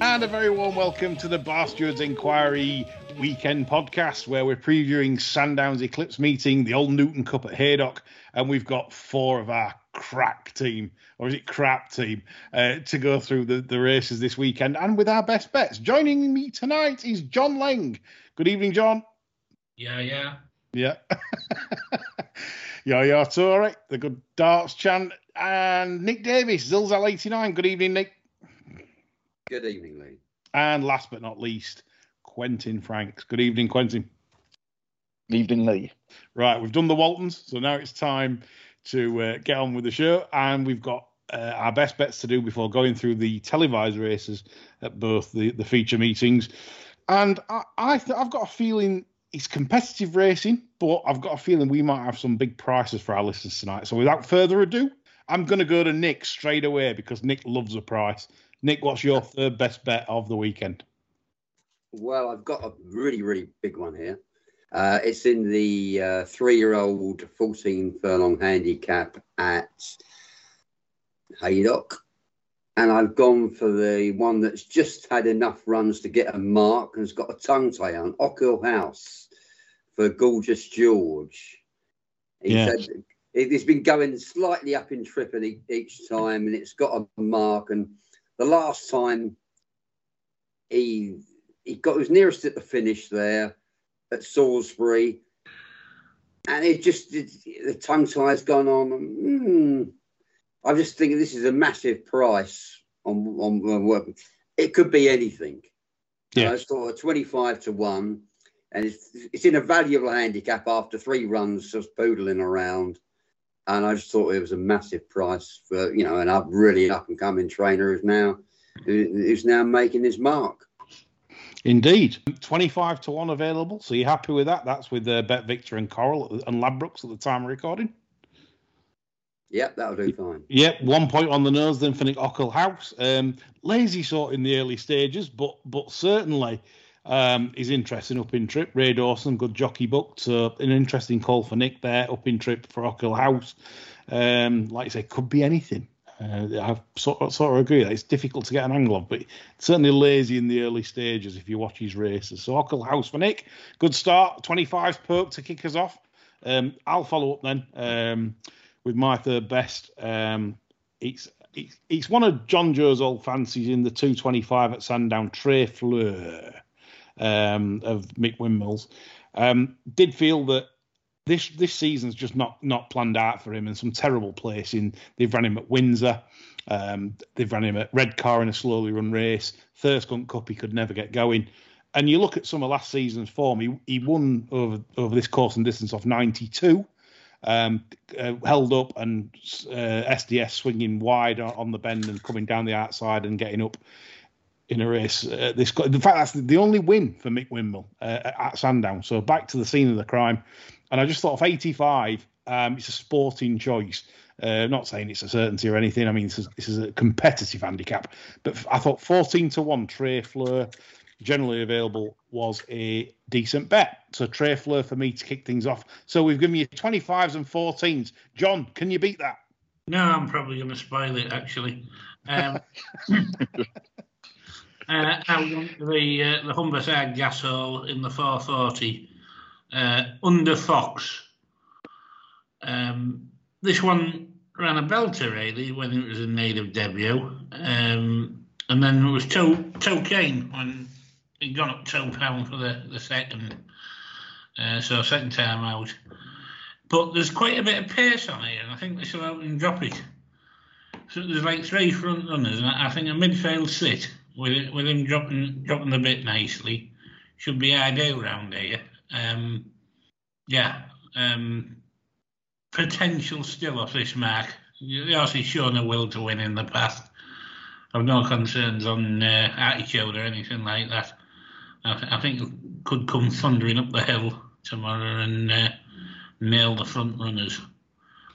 And a very warm welcome to the Bar Stewards Enquiry weekend podcast, where we're previewing Sandown's Eclipse meeting, the Old Newton Cup at Haydock, and we've got four of our crack team, or is it crap team, uh, to go through the, the races this weekend and with our best bets. Joining me tonight is John Leng. Good evening, John. Yeah, yeah. Yeah. yeah, yeah, Torek, the good darts chant, and Nick Davis, Zilzal 89. Good evening, Nick. Good evening, Lee. And last but not least, Quentin Franks. Good evening, Quentin. Evening, Lee. Right, we've done the Waltons, so now it's time to uh, get on with the show, and we've got uh, our best bets to do before going through the televised races at both the, the feature meetings. And I, I th- I've got a feeling it's competitive racing, but I've got a feeling we might have some big prices for our listeners tonight. So without further ado, I'm going to go to Nick straight away because Nick loves a price. Nick, what's your third best bet of the weekend? Well, I've got a really, really big one here. Uh, it's in the uh, three-year-old 14 furlong handicap at Haydock. And I've gone for the one that's just had enough runs to get a mark and has got a tongue tie on, Ockhill House for Gorgeous George. He Yeah. said it, it's been going slightly up in trip each time, and it's got a mark. And the last time he he got was nearest at the finish there at Salisbury, and it just it, the tongue tie's gone on. Mm, I'm just thinking this is a massive price on on, on it could be anything. Yeah. I saw a 25 to one, and it's it's in a valuable handicap after three runs just poodling around. And I just thought it was a massive price for you know an up really up and coming trainer who's now who's now making his mark. Indeed. 25 to 1 available. So you're happy with that? That's with uh, Bet Victor and Coral and Ladbrokes at the time of recording. Yep, that'll do fine. Yep, one point on the nose then for Nick Ockle House. Um, lazy sort in the early stages, but but certainly um, is interesting up in trip. Ray Dawson, good jockey booked. So an interesting call for Nick there, up in trip for Ockle House. Um, like I say, could be anything. Uh, I sort of, sort of agree that it's difficult to get an angle of, but certainly lazy in the early stages if you watch his races. So Ockle House for Nick, good start. 25 poke to kick us off. Um, I'll follow up then um, with my third best. Um, it's, it's it's one of John Joe's old fancies in the 225 at Sandown, Trey Fleur um, of Mick Windmills. Um, did feel that this this season's just not not planned out for him, and some terrible placing. They've ran him at Windsor. Um, they've ran him at Redcar in a slowly run race. Thirsk Hunt Cup, he could never get going. And you look at some of last season's form. He he won over over this course and distance off 92 um, uh, held up and uh, SDS swinging wide on the bend and coming down the outside and getting up in a race. Uh, this, in fact, that's the only win for Mick Wimble uh, at Sandown. So back to the scene of the crime. And I just thought of 85, um, it's a sporting choice. Uh, not saying it's a certainty or anything. I mean, this is, this is a competitive handicap. But I thought 14 to 1 Trey Fleur, generally available, was a decent bet. So Trey Fleur for me to kick things off. So we've given you 25s and 14s. John, can you beat that? No, I'm probably going to spoil it actually. Um, uh, the uh, the Humberside gas hole in the 440 uh, under Fox. Um, this one ran a belter really when it was a native debut, um, and then it was toe toe cane when it got up two pound for the the second. Uh, so second time out. But there's quite a bit of pace on here, and I think they shall out and drop it. So there's like three front runners, and I think a midfield sit with it, with him dropping dropping the bit nicely should be ideal round here. Um, yeah, um, potential still off this mark. They also shown a will to win in the past. I've no concerns on uh, attitude or anything like that. I, th- I think could come thundering up the hill tomorrow and uh, nail the front runners.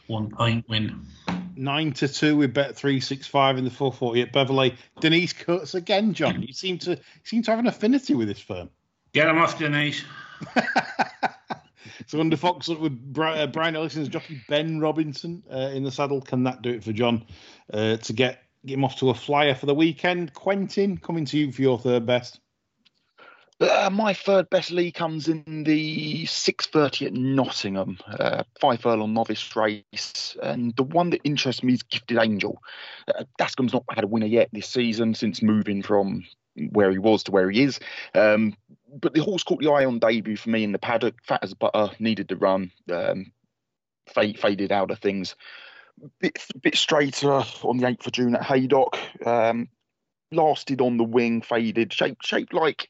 One point win. Nine to two with bet three six five in the four forty at Beverley. Denise Coates again, John. You seem to seem to have an affinity with this firm. Get them off, Denise. so under Fox with uh, Brian Ellison's jockey Ben Robinson uh, in the saddle. Can that do it for John uh, to get get him off to a flyer for the weekend? Quentin, coming to you for your third best. Uh, my third best league comes in the 6.30 at Nottingham, uh, five furlong novice race. And the one that interests me is Gifted Angel. Uh, Dascombe's not had a winner yet this season since moving from where he was to where he is. Um, but the horse caught the eye on debut for me in the paddock. Fat as butter, needed the run, um, fade, faded out of things. Bit, bit straighter on the 8th of June at Haydock. Um, lasted on the wing, faded, shaped, shaped like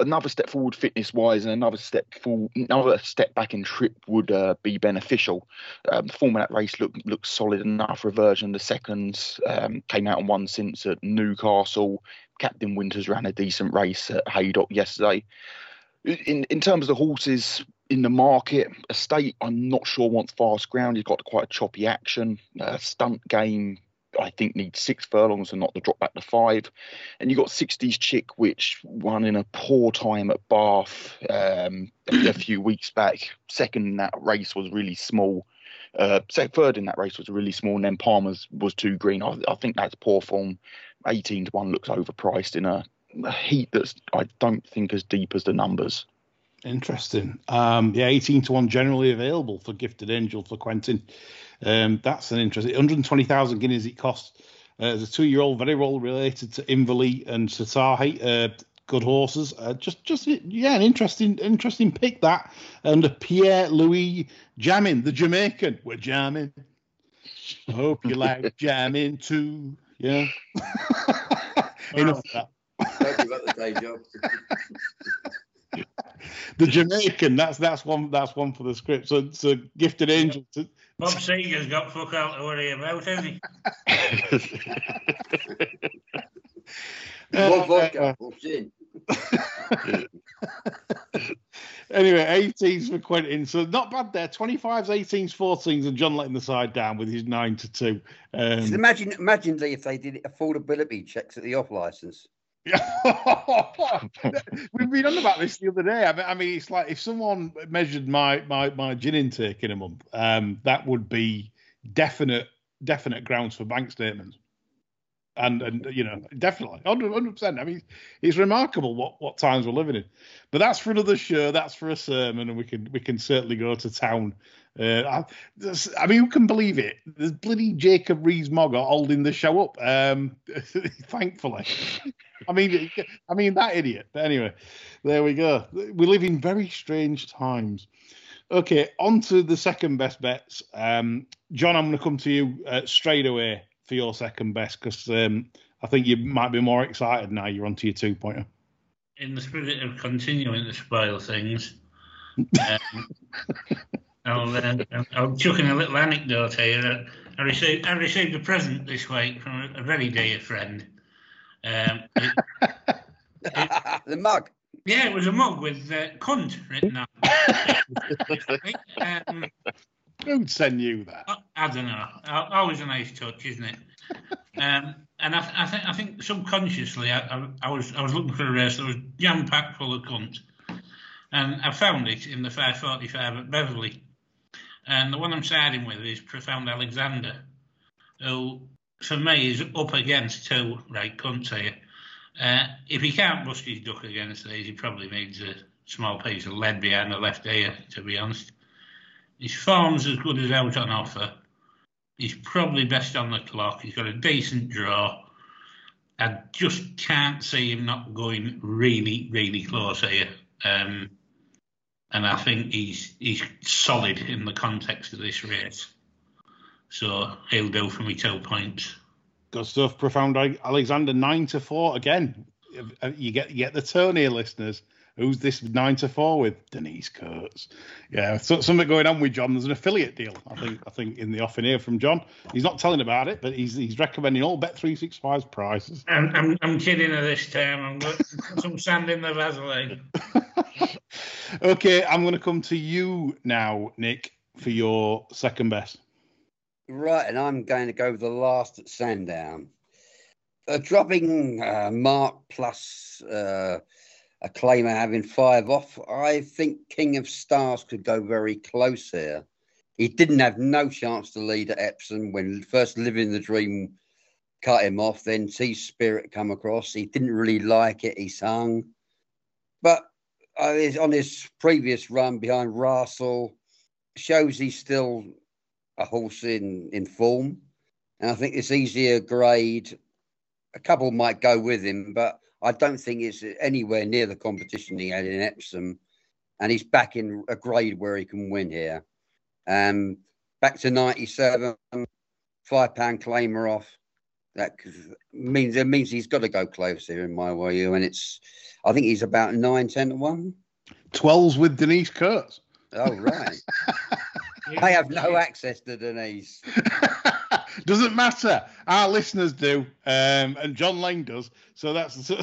another step forward fitness wise and another step forward, another step back in trip would uh, be beneficial. Um, the form of that race looked looked solid enough. Reversion the seconds um, came out on one since at Newcastle. Captain Winters ran a decent race at Haydock yesterday. In in terms of the horses in the market, Estate I'm not sure wants fast ground. He's got quite a choppy action. Uh, stunt game I think needs six furlongs and not to drop back to five. And you got 60s Chick, which won in a poor time at Bath um, a, a, few weeks back. Second in that race was really small. Uh, third in that race was really small, and then Palmer's was too green. I, I think that's poor form. 18 to 1 looks overpriced in a, a heat that's, I don't think, as deep as the numbers. Interesting. Um, yeah, 18 to 1 generally available for Gifted Angel for Quentin. Um, that's an interesting 120,000 guineas it costs. Uh, as a two year old, very well related to Inverleigh and Satahi. Uh, good horses. Uh, just, just yeah, an interesting, interesting pick that. And Pierre Louis Jamin, the Jamaican. We're jamming. I hope you like jamming too. Yeah. Enough of that. the day job. the Jamaican. That's that's one. That's one for the script. So, so gifted angel. To, Bob Seger's got fuck out to worry about, hasn't he? More vodka. anyway, 18s for Quentin. So not bad there. 25s, 18s, 14s, and John letting the side down with his 9 to 2. Um, so imagine, imagine Lee, if they did affordability checks at the off license. We've been on about this the other day. I mean, I mean, it's like if someone measured my my my gin intake in a month, um, that would be definite definite grounds for bank statements. And and you know, definitely, hundred percent. I mean, it's remarkable what what times we're living in. But that's for another show. That's for a sermon, and we can we can certainly go to town. Uh, I, I, mean, who can believe it? There's bloody Jacob Rees-Mogg holding the show up. Um, thankfully. I mean, I mean that idiot. But anyway, there we go. We live in very strange times. Okay, on to the second best bets. Um, John, I'm going to come to you uh, straight away for your second best because um, I think you might be more excited now. You're onto your two pointer. In the spirit of continuing to spoil things, um, I'll, uh, I'll chuck in a little anecdote here. I received I received a present this week from a very dear friend. Um, it, it, the mug. Yeah, it was a mug with uh, "cunt" written on. It. um, Who'd send you that? I, I, don't know. Always a nice touch, isn't it? um, and I, I, think I think subconsciously I, I, was I was looking for a race that was jam packed full of cunt, and I found it in the 545 at Beverley. And the one I'm siding with is Profound Alexander, who for me is up against two right cunts here. Uh, if he can't bust his duck against these, he probably needs a small piece of lead behind the left ear, to be honest. His form's as good as out on offer. He's probably best on the clock. He's got a decent draw. I just can't see him not going really, really close here. Um, and I think he's he's solid in the context of this race. So he'll do for me two points. Good stuff. Profound Alexander nine to four again. Uh, you get you get the turn here, listeners. Who's this nine to four with Denise Kurtz? Yeah, so, something going on with John. There's an affiliate deal, I think. I think in the offing here from John. He's not telling about it, but he's he's recommending all Bet three six five's prices. I'm, I'm, I'm kidding her this time. I'm going to put some sand in the Vaseline. okay, I'm going to come to you now, Nick, for your second best. Right, and I'm going to go with the last at Sandown. Uh, dropping uh, Mark plus uh, a claimer having five off, I think King of Stars could go very close here. He didn't have no chance to lead at Epsom when first Living the Dream cut him off. Then Sea Spirit come across. He didn't really like it. He sung, but uh, on his previous run behind Russell, shows he's still a horse in in form. And I think it's easier grade. A couple might go with him, but I don't think it's anywhere near the competition he had in Epsom. And he's back in a grade where he can win here. Um, back to 97, five pound claimer off. That means it means he's got to go close here in my way. And it's, I think he's about nine, 10 to one. 12s with Denise Kurtz. Oh, right. I have no access to Denise. Doesn't matter. Our listeners do, um, and John Lane does. So that's so,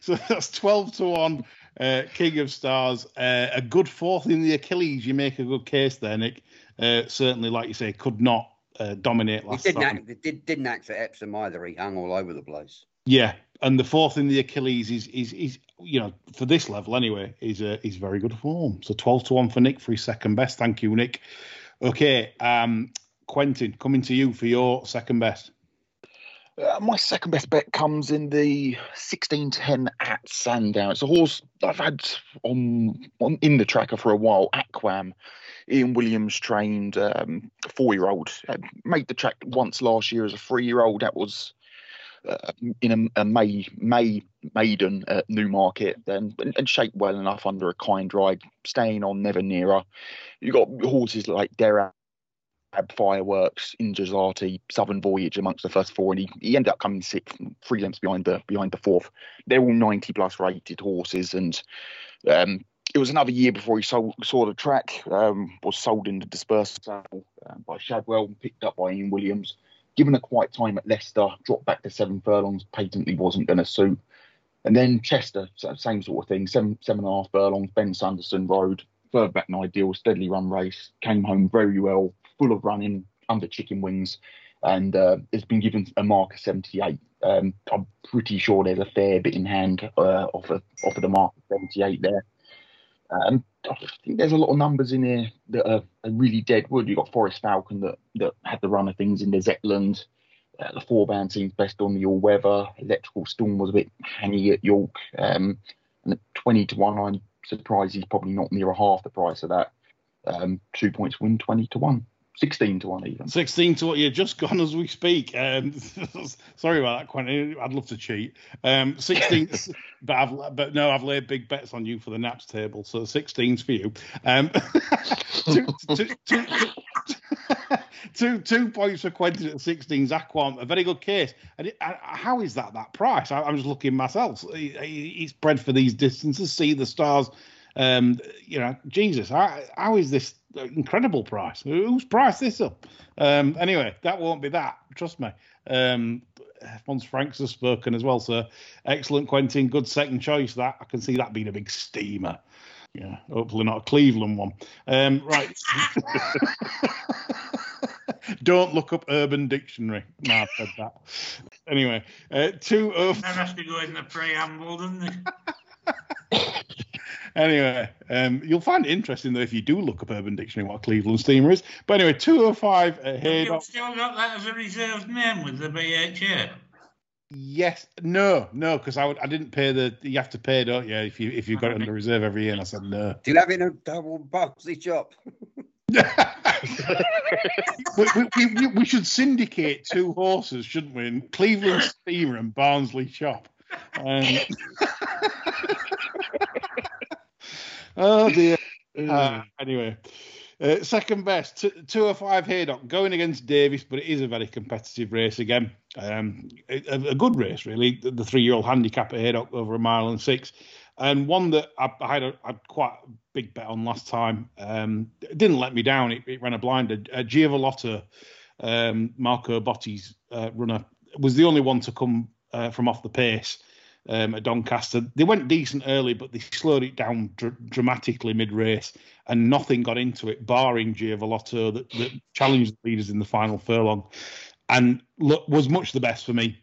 so that's twelve to one. Uh, King of Stars, uh, a good fourth in the Achilles. You make a good case there, Nick. Uh, certainly, like you say, could not uh, dominate last he didn't time. act, did, didn't act at Epsom either. He hung all over the place. Yeah, and the fourth in the Achilles is is is you know for this level anyway is uh, is very good form. So twelve to one for Nick for his second best. Thank you, Nick. Okay, um, Quentin, coming to you for your second best. Uh, my second best bet comes in the 1610 at Sandown. It's a horse I've had on, on in the tracker for a while. Aquam, Ian Williams trained um, four year old. Uh, made the track once last year as a three year old. That was uh, in a, a, May May maiden at Newmarket, then and, and, shaped well enough under a kind ride, staying on never nearer. You've got horses like Derab Had fireworks, Injazati, Southern Voyage amongst the first four, and he, he ended up coming sixth, three lengths behind the behind the fourth. They're all 90 plus rated horses, and um, it was another year before he sold, saw the track. Um, was sold in the dispersal uh, by Shadwell, picked up by Ian Williams. Given a quiet time at Leicester, dropped back to seven furlongs, patently wasn't going to suit. And then Chester, same sort of thing, seven seven and a half furlongs, Ben Sanderson Road, third back and ideal, steadily run race, came home very well, full of running under chicken wings, and uh, has been given a mark of 78. Um, I'm pretty sure there's a fair bit in hand uh, off, of, off of the mark of 78 there. Um, I think there's a lot of numbers in here that are, are really dead wood. You've got Forest Falcon that, that had the run of things in the Zetland. Uh, the four band seems best on the all weather. Electrical Storm was a bit hangy at York. Um, and at 20 to 1, I'm surprised he's probably not near a half the price of that. Um, two points win 20 to 1. 16 to 1 even. 16 to 1. You're just gone as we speak. Um, sorry about that, Quentin. I'd love to cheat. Um, 16, but, I've, but no, I've laid big bets on you for the naps table. So 16's for you. Um, two, two, two, two, two points for Quentin at 16. Aquam, a very good case. And it, uh, how is that that price? I, am just looking myself. He, he's bred for these distances. See the stars. Um, you know, Jesus, how, how is this incredible price? Who's priced this up? Um, anyway, that won't be that. Trust me. Um, Fons Franks has spoken as well, so excellent, Quentin. Good second choice. That I can see that being a big steamer. Yeah, hopefully not a Cleveland one. Um, right. Don't look up Urban Dictionary. No, I've said that. Anyway, uh, two of. That has to go in the preamble, doesn't it? anyway, um, you'll find it interesting though if you do look up Urban Dictionary what a Cleveland steamer is. But anyway, 205 uh, here. You've still got that as a reserved name with the BHA. Yes, no, no, because I, would, I didn't pay the. You have to pay, don't you? If you if you got it under reserve every year, and I said no. Do you have it in a double boxy chop? we, we, we, we, should syndicate two horses, shouldn't we? In Cleveland Steamer and Barnsley Chop. Um, oh dear. Uh, anyway, uh, second best, t- 205 Haydock going against Davis, but it is a very competitive race again. Um, a, a, good race, really. The, the three year old handicap at Haydock over a mile and six. And one that I, I had a, I had quite a big bet on last time. Um, it didn't let me down. It, it ran a blinder. Uh, Giavellotto, um, Marco Botti's uh, runner, was the only one to come uh, from off the pace um, at Doncaster. They went decent early, but they slowed it down dr- dramatically mid race, and nothing got into it, barring Giavellotto that, that challenged the leaders in the final furlong, and look, was much the best for me.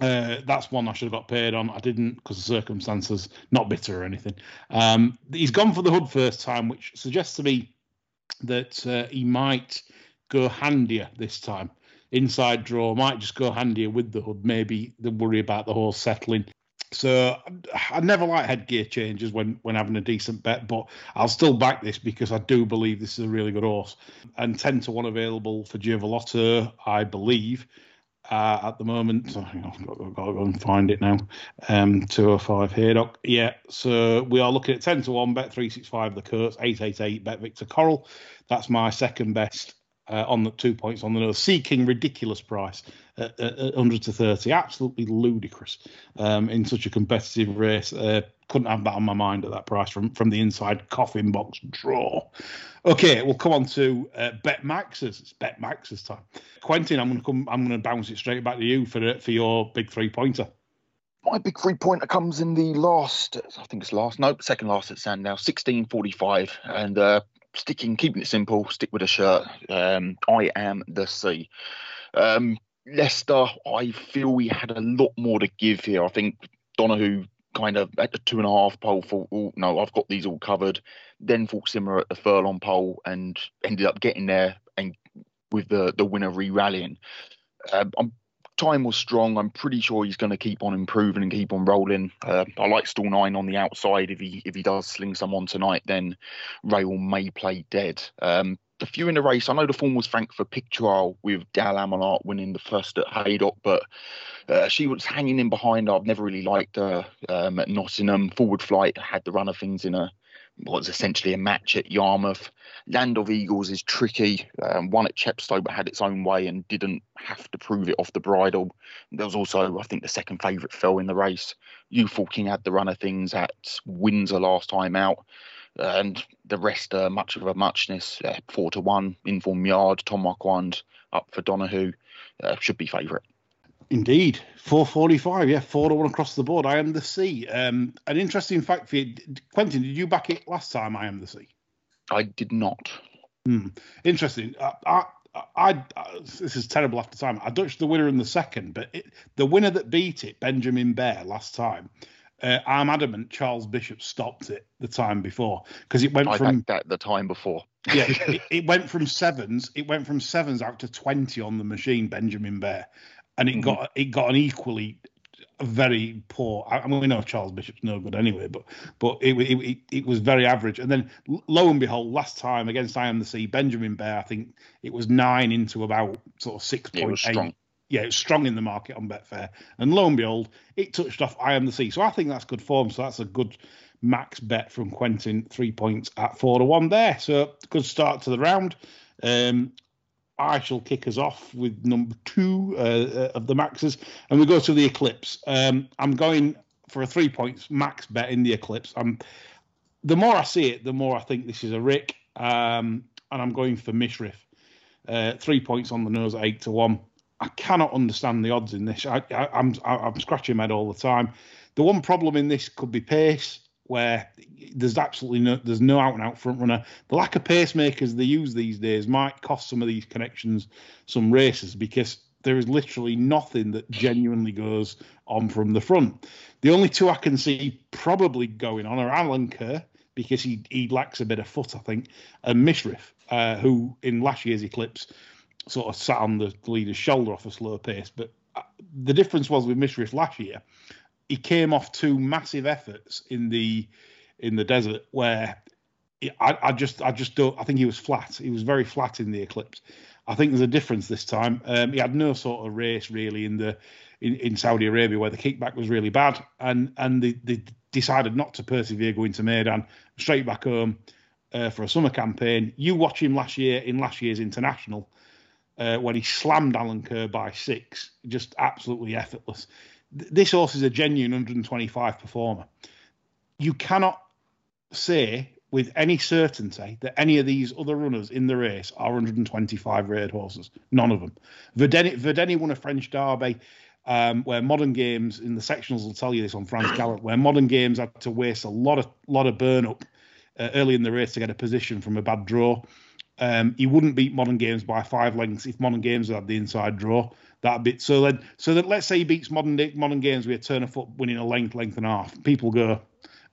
Uh, that's one I should have got paid on. I didn't because of circumstances, not bitter or anything. Um, he's gone for the hood first time, which suggests to me that uh, he might go handier this time. Inside draw might just go handier with the hood. Maybe the worry about the horse settling. So I never like headgear changes when when having a decent bet, but I'll still back this because I do believe this is a really good horse. And ten to one available for Giavellotto, I believe. Uh, at the moment, I've got, got, to go and find it now. Um, 205 Haydock. Yeah, so we are looking at 10 to 1, bet 365 the Kurtz, 888 bet Victor Coral. That's my second best uh, on the two points on the nose, seeking ridiculous price at, at, at 100 to 30. Absolutely ludicrous um, in such a competitive race. Uh, couldn't have that on my mind at that price from, from the inside coffin box draw. Okay, we'll come on to uh, Bet Max's. It's Bet Max's time. Quentin, I'm going to come. I'm going to bounce it straight back to you for for your big three pointer. My big three pointer comes in the last, I think it's last, no, second last at Sandown, 16.45. And uh, sticking, keeping it simple, stick with a shirt. Um, I am the sea. Um, Leicester, I feel we had a lot more to give here. I think Donoghoe kind of at the two and a half pole thought, oh, no, I've got these all covered. Then thought Simmer at the furlong pole and ended up getting there and with the, the winner re rallying. Um, I'm time was strong. I'm pretty sure he's going to keep on improving and keep on rolling. Uh, I like Stall Nine on the outside. If he if he does sling someone tonight, then Rail may play dead. Um, the few in the race, I know the form was frank for Pictorial with Dal Amelart winning the first at Haydock, but uh, she was hanging in behind. I've never really liked her um, at Nottingham. Forward flight had the run of things in a was essentially a match at Yarmouth. Land of Eagles is tricky. Um, one at Chepstow, but had its own way and didn't have to prove it off the bridle. There was also, I think, the second favourite fell in the race. Youthful King had the run of things at Windsor last time out. And the rest are much of a muchness. Uh, four to one, Inform Yard, Tom Marquand up for Donoghoe. Uh, should be favourite. Indeed, four forty-five. Yeah, four to one across the board. I am the sea. Um, an interesting fact for you, Quentin. Did you back it last time? I am the sea. I did not. Hmm. Interesting. I, I, I, I, this is terrible after time. I dutched the winner in the second, but it, the winner that beat it, Benjamin Bear, last time. Uh, I'm adamant Charles Bishop stopped it the time before because it went I from that the time before. yeah, it, it, went from sevens. It went from sevens out to twenty on the machine. Benjamin Bear, and it mm-hmm. got it got an equally very poor. I mean, we know Charles Bishop's no good anyway, but but it, it, it was very average. And then lo and behold, last time against I am the Sea, Benjamin Bear, I think it was nine into about sort of six point eight. Yeah, it was strong in the market on Betfair, and lo and behold, it touched off I am the Sea. So I think that's good form. So that's a good max bet from Quentin, three points at four to one there. So good start to the round. Um, I shall kick us off with number two uh, uh, of the maxes, and we go to the Eclipse. Um, I'm going for a three points max bet in the Eclipse. I'm, the more I see it, the more I think this is a Rick, um, and I'm going for Mishriff. Uh, three points on the nose at eight to one. I cannot understand the odds in this. I, I'm, I'm scratching my head all the time. The one problem in this could be pace where there's absolutely no there's no out and out front runner. The lack of pacemakers they use these days might cost some of these connections some races because there is literally nothing that genuinely goes on from the front. The only two I can see probably going on are Alenquer because he he lacks a bit of foot, I think, and Mishriff, uh, who in last year's Eclipse sort of sat on the leader's shoulder off a slow pace. But uh, the difference was with Mishriff last year, he came off two massive efforts in the in the desert where I, I, just I just don't I think he was flat. He was very flat in the eclipse. I think there's a difference this time. Um, he had no sort of race really in the in, in Saudi Arabia where the kickback was really bad, and and they, they decided not to persevere going to Meydan straight back home uh, for a summer campaign. You watch him last year in last year's international uh, when he slammed Alenquer by six, just absolutely effortless this horse is a genuine 125 performer. you cannot say with any certainty that any of these other runners in the race are 125 rated horses. None of them. Vadeni, Vadeni won a French Derby um, where modern games in the sectionals will tell you this on France Galop, where modern games had to waste a lot of lot of burn up uh, early in the race to get a position from a bad draw. Um, he wouldn't beat modern games by five lengths if modern games had the inside draw. That bit so then so that let's say he beats modern modern games with a turn of foot winning a length length and a half. People go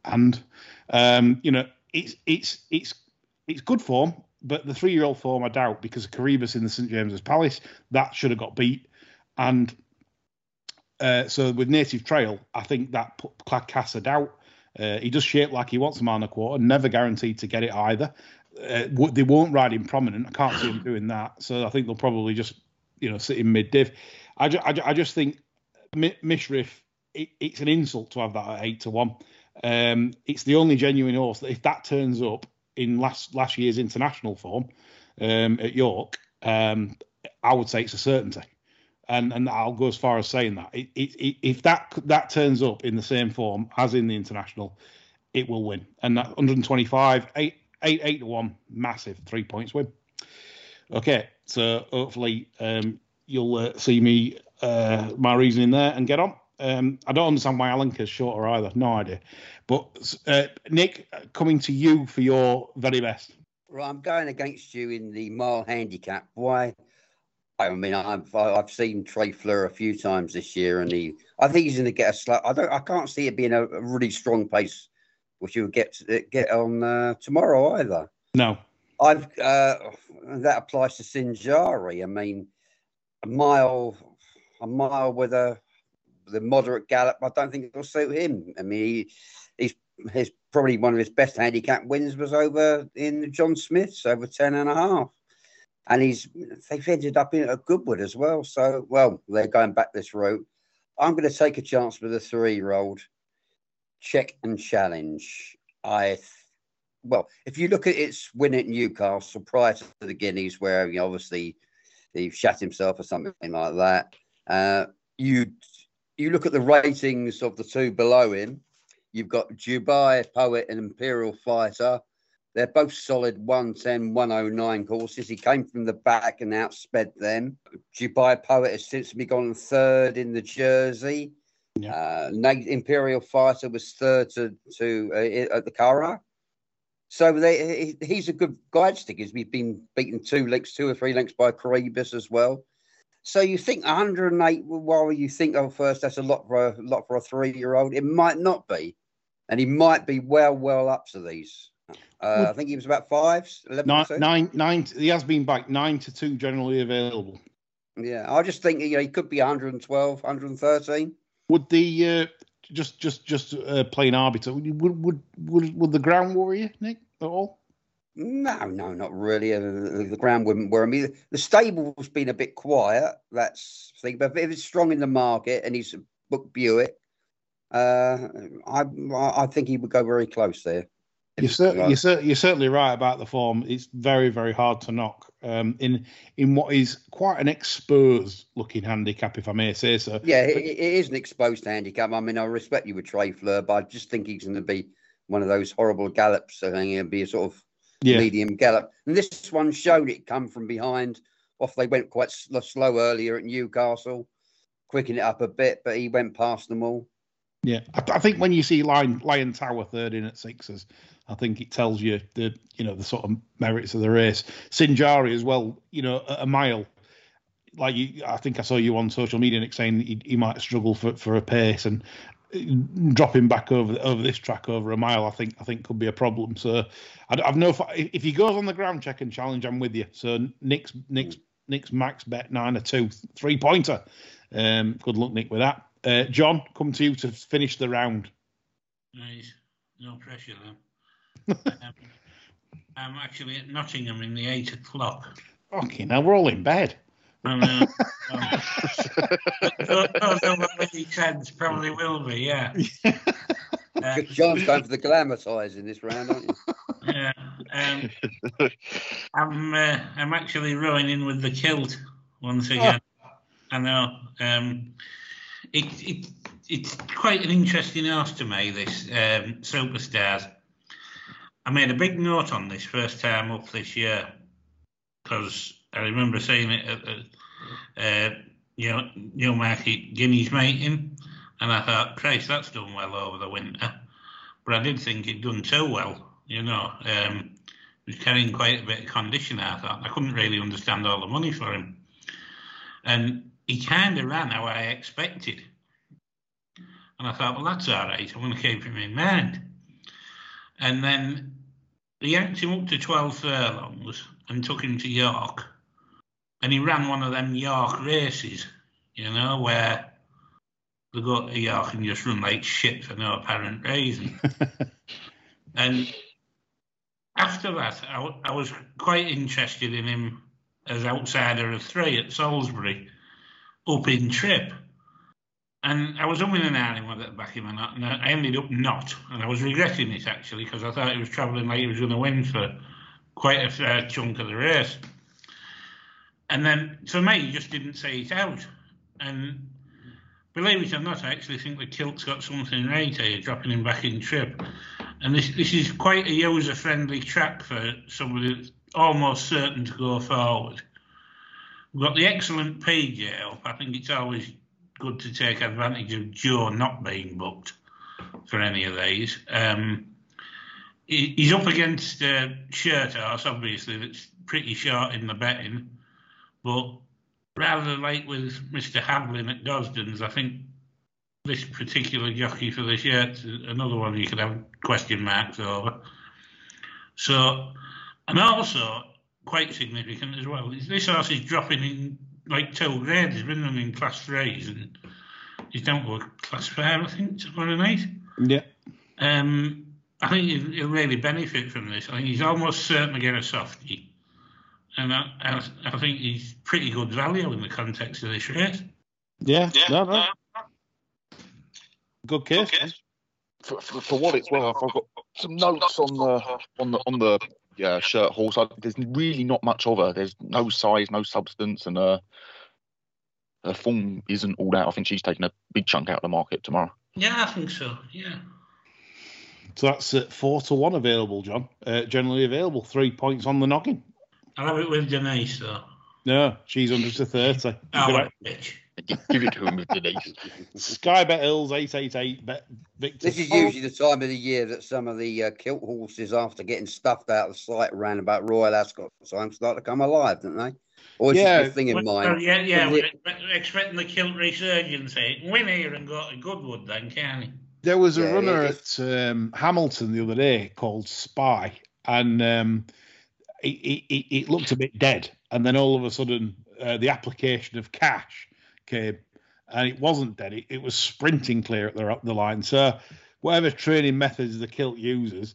and um, you know it's it's it's it's good form, but the three year old form I doubt because of in the St James's Palace that should have got beat and uh, so with Native Trail, I think that put Cass a doubt. Uh, he does shape like he wants a man a quarter, never guaranteed to get it either. Uh, they won't ride him prominent. I can't see him doing that. So I think they'll probably just, you know, sitting mid div. I, ju- I, ju- I, just think Mishriff, it, it's an insult to have that at eight to one. Um, it's the only genuine horse that if that turns up in last last year's international form um, at York, um, I would say it's a certainty and and I'll go as far as saying that it, it, if that that turns up in the same form as in the international, it will win. And that 125, eight, eight, eight to one, massive three points win. Okay, so hopefully um, you'll uh, see me uh, my reasoning there and get on. Um, I don't understand why Alenquer's shorter either. No idea. But uh, Nick, coming to you for your very best. Right, I'm going against you in the mile handicap. Why? I mean, I've I've seen Trey Fleur a few times this year, and he I think he's going to get a slow. I don't I can't see it being a, a really strong pace, which you would get to, get on uh, tomorrow either. No, I've uh, that applies to Sinjari. I mean, a mile a mile with a the moderate gallop. I don't think it'll suit him. I mean, he, he's his probably one of his best handicap wins was over in John Smith's over ten and a half and he's they've ended up in a Goodwood as well. So well, they're going back this route. I'm going to take a chance with a three-year-old. Checkandchallenge. I well, if you look at its win at Newcastle prior to the Guineas, where you know, obviously he shot himself or something like that, uh, you you look at the ratings of the two below him. You've got Dubai Poet and Imperial Fighter they're both solid 110, 109 courses. He came from the back and outsped them. Dubai Poet has since been gone third in the Jersey. Yeah. Uh, Imperial Fighter was third to, to uh, at the Curragh. So they, he's a good guide stick. He's been beaten two lengths, two or three links by Coroebus as well. So you think 108? While you think, oh, first that's a lot for a lot for a three-year-old, it might not be, and he might be well, well up to these. Uh, I think he was about five, 11 nine, nine, nine. He has been back nine to two generally available. Yeah, I just think you know he could be 112, 113. Would the uh, just just just uh, playing arbiter would, would would would the ground worry you, Nick, at all? No, no, not really. Uh, the ground wouldn't worry me. The stable's been a bit quiet. That's thing. But if it's strong in the market and he's booked Buick, uh, I I think he would go very close there. You're, cer- you're, cer- you're, certainly right about the form. It's very, very hard to knock um, in in what is quite an exposed looking handicap, if I may say so. Yeah, it, it is an exposed handicap. I mean, I respect you with Trey Fleur, but I just think he's going to be one of those horrible gallops. I think he'll be a sort of yeah. medium gallop. And this one showed it come from behind. Off they went quite slow earlier at Newcastle, quickened it up a bit, but he went past them all. Yeah, I, I think when you see Lion, Lion Tower third in at sixes, I think it tells you the you know the sort of merits of the race. Sinjari as well, you know, a mile. Like you, I think I saw you on social media, Nick, saying he, he might struggle for, for a pace and dropping back over over this track over a mile. I think I think could be a problem. So I, have no if he goes on the ground Checkandchallenge, I'm with you. So Nick's Nick's Nick's max bet nine or two three pointer. Um, good luck, Nick, with that. Uh, John, come to you to finish the round. Nice, no pressure um, I'm actually at Nottingham in the eight o'clock. Okay, now we're all in bed. And, uh, um, don't, know what probably will be, yeah. Uh, John's going for the glamour-tising this round, aren't you? Yeah. Um, I'm uh, I'm actually rowing in with the kilt once again. Oh. I know. Um, it, it it's quite an interesting ask to me. This um, superstars. I made a big note on this first time up this year because I remember seeing it at the uh, you know, Newmarket Guineas meeting, and I thought, Christ, that's done well over the winter. But I did think he'd done so well, you know. Um, was carrying quite a bit of condition, I thought. I couldn't really understand all the money for him. And he kind of ran how I expected. And I thought, well, that's all right. I'm going to keep him in mind. And then he yanked him up to 12 furlongs and took him to York and he ran one of them York races, you know, where they go to York and just run like shit for no apparent reason. and after that, I, I, was quite interested in him as outsider of three at Salisbury, up in trip. And I was umming and ahhing whether to back him or not, and I ended up not. And I was regretting it actually because I thought he was travelling like he was going to win for quite a fair chunk of the race. And then for me, he just didn't say it out. And believe it or not, I actually think the kilt's got something right here, dropping him back in trip. And this this is quite a user friendly track for somebody that's almost certain to go forward. We've got the excellent PJ up. I think it's always good to take advantage of Joe not being booked for any of these. Um, he, he's up against uh, Shirt Horse, obviously, that's pretty short in the betting. But rather like with Mr. Hadlin at Gosden's, I think this particular jockey for this year, another one you could have question marks over. So, and also quite significant as well, this horse is dropping in like two grades. He's been running class threes and he's down to class five, I think, tomorrow night. Yeah. Um, I think he'll, he'll really benefit from this. I think he's almost certain to get a softie and I, I, I, think he's pretty good value in the context of this race. Yeah, yeah. No, no. Good case. Good case. For, for, for, what it's worth, I've got some notes on the on the on the yeah, shirt horse. I, there's really not much of her. There's no size, no substance, and uh, her form isn't all that. I think she's taking a big chunk out of the market tomorrow. Yeah, I think so. Yeah. So that's uh, four to one available, John. Uh, generally available, three points on the noggin. I'll have it with Denise, though. No, she's under to 30. Oh, what bitch. Give it to him with Denise. Sky Bet Hills 888 Bet Victor. This is usually the time of the year that some of the uh, kilt horses, after getting stuffed out of sight around about Royal Ascot time, start to come alive, don't they? Or is yeah. this thing in well, mind? yeah, yeah, we're, we're expecting the kilt resurgence. Eh? Win here and go to Goodwood then, can he? There was a yeah, runner at um, Hamilton the other day called Spy, and um, it, it, it, looked a bit dead, and then all of a sudden uh, the application of cash came, and it wasn't dead. It, it was sprinting clear at the, the line. So whatever training methods the kilt uses,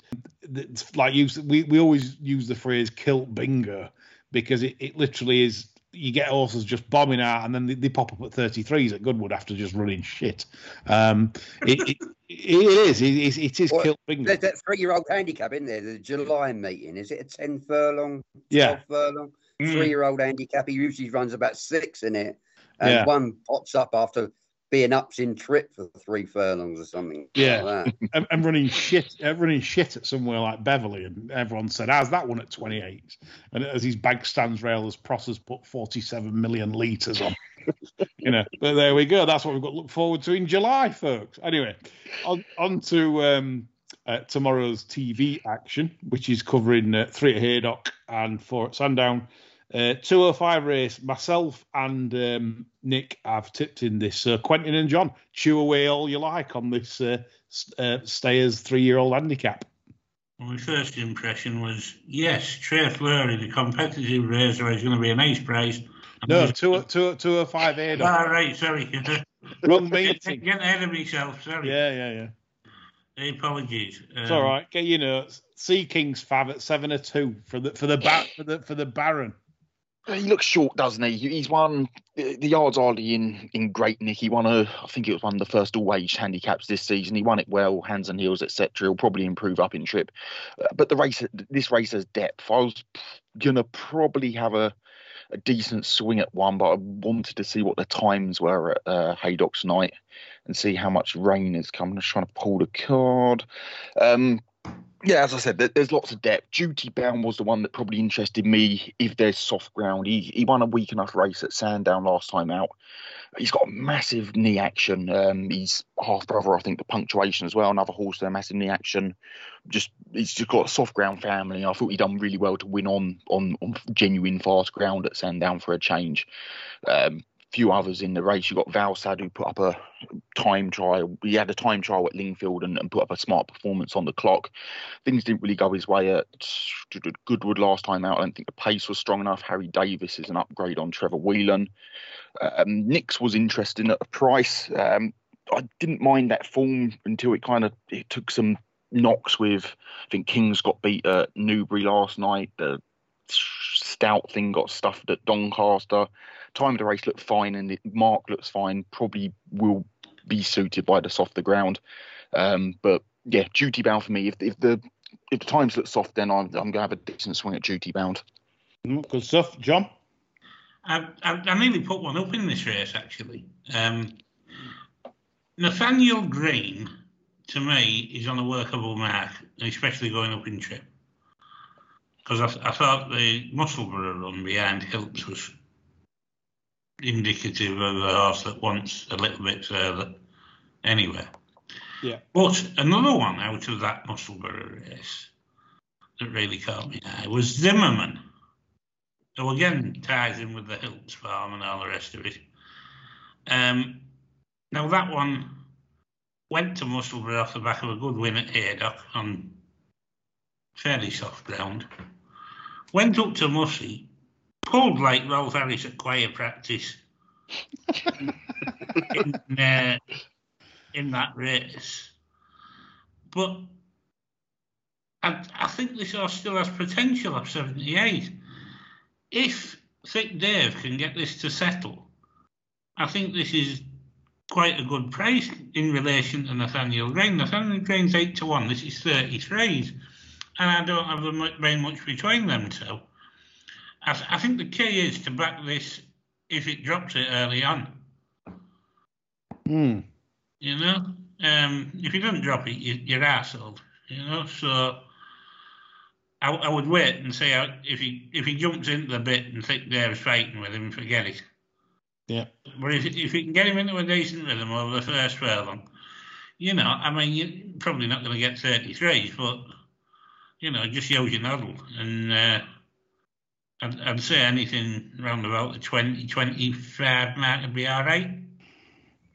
like use we, we always use the phrase kilt bingo because it, it literally is you get horses just bombing out and then they, they, pop up at 33s at Goodwood after just running shit. Um, it, it, it is. It, it is well, kilt bingo. There's that three year old handicap in there, the July meeting. Is it a 10 furlong? Yeah. furlong? Mm. Three year old handicap. He usually runs about six in it. And yeah. one pops up after being ups in trip for three furlongs or something. Yeah, like I'm, I'm, running shit, I'm running shit at somewhere like Beverley, and everyone said, "How's that one at 28?" And as his bag stands rail, as Prosser's put 47 million litres on. you know, but there we go. That's what we've got to look forward to in July, folks. Anyway, on, on to um, uh, tomorrow's TV action, which is covering uh, three at Haydock and four at Sandown. Uh, 205 race, myself and um, Nick have tipped in this. So Quentin and John, chew away all you like on this uh, uh, Stayers three year old handicap. Well, my first impression was yes, Trey Fleury, the competitive racer, is going to be a nice price. No, 205 Haydock. Ah, right, sorry. Wrong meeting. Getting ahead of myself, sorry. Yeah, yeah, yeah. Apologies. Um, it's all right. Get your notes. Sea Kings Fav at seven or two for the for the bat for the for the Baron. He looks short, doesn't he? He's won the yards hardly in in great nick. He won a, I think it was one of the first all age handicaps this season. He won it well, hands and heels, etc. He'll probably improve up in trip, uh, but the race, this race has depth. I was gonna probably have a a decent swing at one, but I wanted to see what the times were at uh, Haydock tonight and see how much rain is coming. I'm just trying to pull the card. Um, yeah, as I said, there's lots of depth. Duty Bound was the one that probably interested me if there's soft ground. He, he won a weak enough race at Sandown last time out. He's got massive knee action. Um, he's half brother, I think, the punctuation as well. Another horse there, massive knee action. Just he's just got a soft ground family. I thought he'd done really well to win on on, on genuine fast ground at Sandown for a change. Um, few others in the race. You got Valsad who put up a time trial. He had a time trial at Lingfield and, and, put up a smart performance on the clock. Things didn't really go his way at Goodwood last time out. I don't think the pace was strong enough. Harry Davis is an upgrade on Trevor Whelan. Um, Nix was interesting at a price. Um, I didn't mind that form until it kind of it took some knocks with. I think Kings got beat at Newbury last night. The stout thing got stuffed at Doncaster time of the race looked fine and Mark looks fine. Probably will be suited by the softer ground. Um, but yeah, duty bound for me. If, if the if the times look soft, then I'm, I'm going to have a decent swing at duty bound. Mm, good stuff, John. I, I, I nearly put one up in this race actually. Um, Nathaniel Green, to me, is on a workable mark, especially going up in trip. Because I, I, thought the Musselburgh run behind Hilts was indicative of a horse that wants a little bit further anyway. Yeah. But another one out of that Musselburgh race that really caught me eye was Zimmerman, who again ties in with the Hilts farm and all the rest of it. Um, now that one went to Musselburgh off the back of a good win at Haydock on fairly soft ground. Went up to Mussey, pulled like Rolf Harris at choir practice in, uh, in that race. But I, I think this horse still has potential of 78. If Thick Dave can get this to settle, I think this is quite a good price in relation to Nathaniel Green. Nathaniel Green's 8 to 1, this is 33s. And I don't have very much between them two. I, th- I think the key is to back this if it drops it early on. Hmm. You know, um, if you don't drop it, you, you're arsehole. You know, so I, I would wait and see how, if he if he jumps into the bit and think they're fighting with him, forget it. Yeah. But if if you can get him into a decent rhythm over the first furlong, you know, I mean, you're probably not going to get 33s, but you know, just use your noddle and. Uh, I'd, I'd say anything around about the 20, 25 mark would be all right.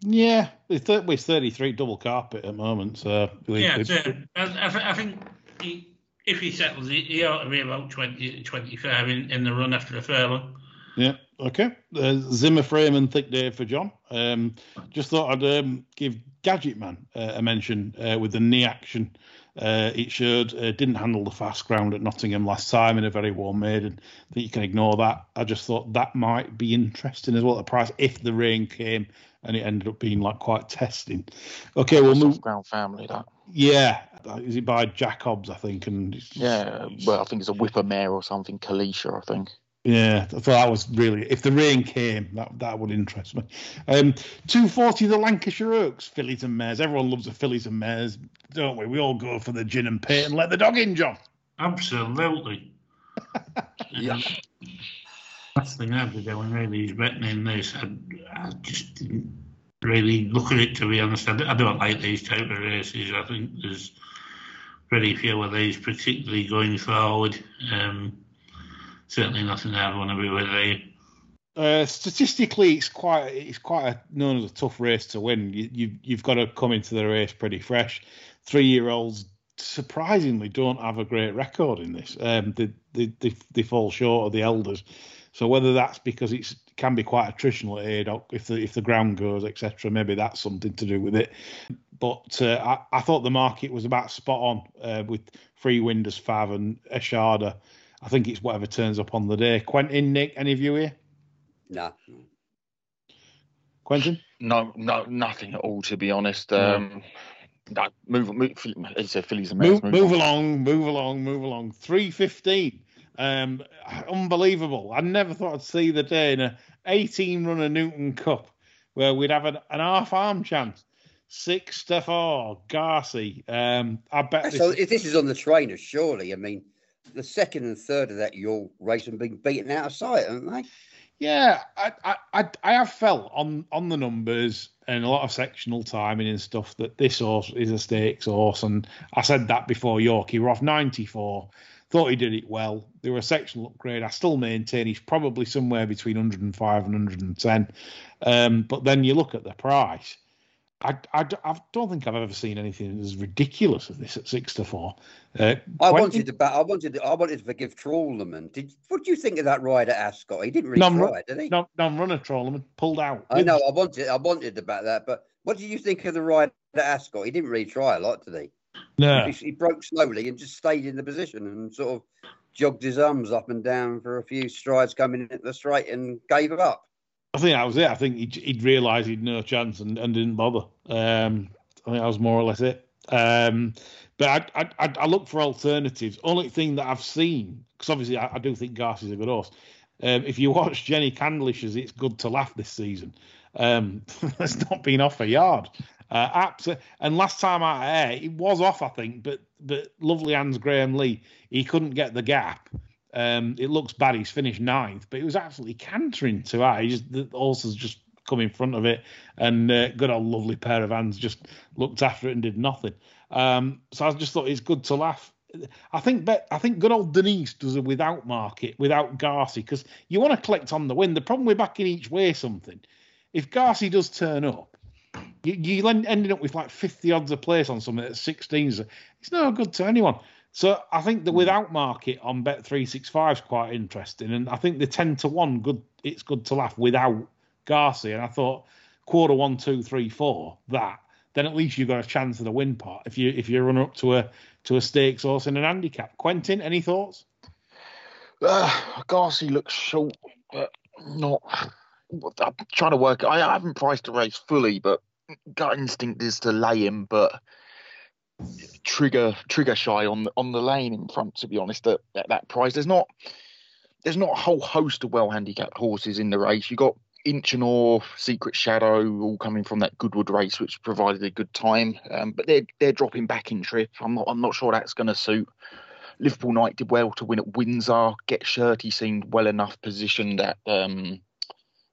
Yeah, it's 33 double carpet at the moment. So yeah, so I, I, think he, if he settles, he, he ought to be about 20 25 in, in the run after the furlong. Yeah, okay. Uh, Zimmer frame and thick day for John. Um, just thought I'd um, give Gadget Man uh, a mention uh, with the knee action uh, it showed uh, didn't handle the fast ground at Nottingham last time in a very warm maiden. I think you can ignore that. I just thought that might be interesting as well. The price if the rain came and it ended up being like quite testing. Okay, we'll move. Ground family that. Yeah, is it by Jacobs? I think and yeah. Well, I think it's a whipper mare or something. Kalisha, I think. Yeah, I thought that was really. If the rain came, that that would interest me. Um, two forty, the Lancashire Oaks, fillies and mares. Everyone loves the fillies and mares, don't we? We all go for the gin and pate and let the dog in, John. Absolutely. yeah. The thing I'd be doing really is betting in this. I, I just didn't really look at it to be honest. I, I don't like these type of races. I think there's very few of these, particularly going forward. Um, certainly nothing I'd want to be with there. Uh, statistically, it's quite it's quite a, known as a tough race to win. You, you you've got to come into the race pretty fresh. Three year olds surprisingly don't have a great record in this. Um, they, they, they they fall short of the elders. So whether that's because it can be quite attritional at Haydock if the if the ground goes etc. Maybe that's something to do with it. But uh, I, I thought the market was about spot on uh, with Free Winders Fav and Eshada I think it's whatever turns up on the day. Quentin, Nick, any of you here? No. Quentin? No, no, nothing at all. To be honest, um, no, move, move. As I said, Phillies and move, move, move along, move along, move along. Three fifteen. Um, unbelievable. I never thought I'd see the day in a 18 runner Newton Cup where we'd have an, an half arm chance. Six to four, Gaassee. Um, I bet this, So if this is on the trainer, surely. I mean, the second and third of that York race have been beaten out of sight, haven't they? Yeah, I, I, I, have felt on on the numbers and a lot of sectional timing and stuff that this horse is a stakes horse, and I said that before York. He were off 94, thought he did it well. They were a sectional upgrade. I still maintain he's probably somewhere between 105 and 110. Um, but then you look at the price. I, I, I don't think I've ever seen anything as ridiculous as this at six to four. Uh, I wanted to. I wanted. To, I wanted to forgive Trawlerman. Did what do you think of that ride at Ascot? He didn't really Non- try, did he? non, non-runner Trawlerman pulled out. I know. I wanted. I wanted to bat that, but what did you think of the ride at Ascot? He didn't really try a lot, did he? No. He, he broke slowly and just stayed in the position and sort of jogged his arms up and down for a few strides coming in at the straight and gave it up. I think that was it. I think he'd, he'd realised he'd no chance and, and didn't bother. Um, I think that was more or less it. Um, but I, I, I, I look for alternatives. Only thing that I've seen, because obviously I, I do think Gaassee's a good horse. Um, if you watch Jennie Candlish's It's Good to Laugh this season, um, not been off a yard. Uh. And last time out of air, it was off, I think, but but lovely hands Graham Lee, he couldn't get the gap. Um, it looks bad. He's finished ninth, but it was absolutely cantering to eye. He just, the horses just come in front of it, and uh, good old lovely pair of hands just looked after it and did nothing. Um, so I just thought it's good to laugh. I think I think good old Denise does a without market without Gaassee because you want to collect on the win. The problem with backing each way something, if Gaassee does turn up, you, you end- up with like 50 odds a place on something at sixteens. It's no good to anyone. So I think the without market on Bet three six five is quite interesting, and I think the ten to one good. It's good to laugh without Gaassee, and I thought quarter one, two, three, four that. Then at least you've got a chance of the win part if you if you run up to a to a stakes horse in an handicap. Quentin, any thoughts? Uh, Gaassee looks short, but not. I'm trying to work. I haven't priced the race fully, but gut instinct is to lay him, but trigger trigger shy on on the lane in front. To be honest, at, at that price, there's not there's not a whole host of well handicapped horses in the race. You got Inch and Orr, Secret Shadow, all coming from that Goodwood race, which provided a good time. Um, but they're they're dropping back in trip. I'm not I'm not sure that's going to suit. Liverpool Knight did well to win at Windsor. Get Shirty seemed well enough positioned at um,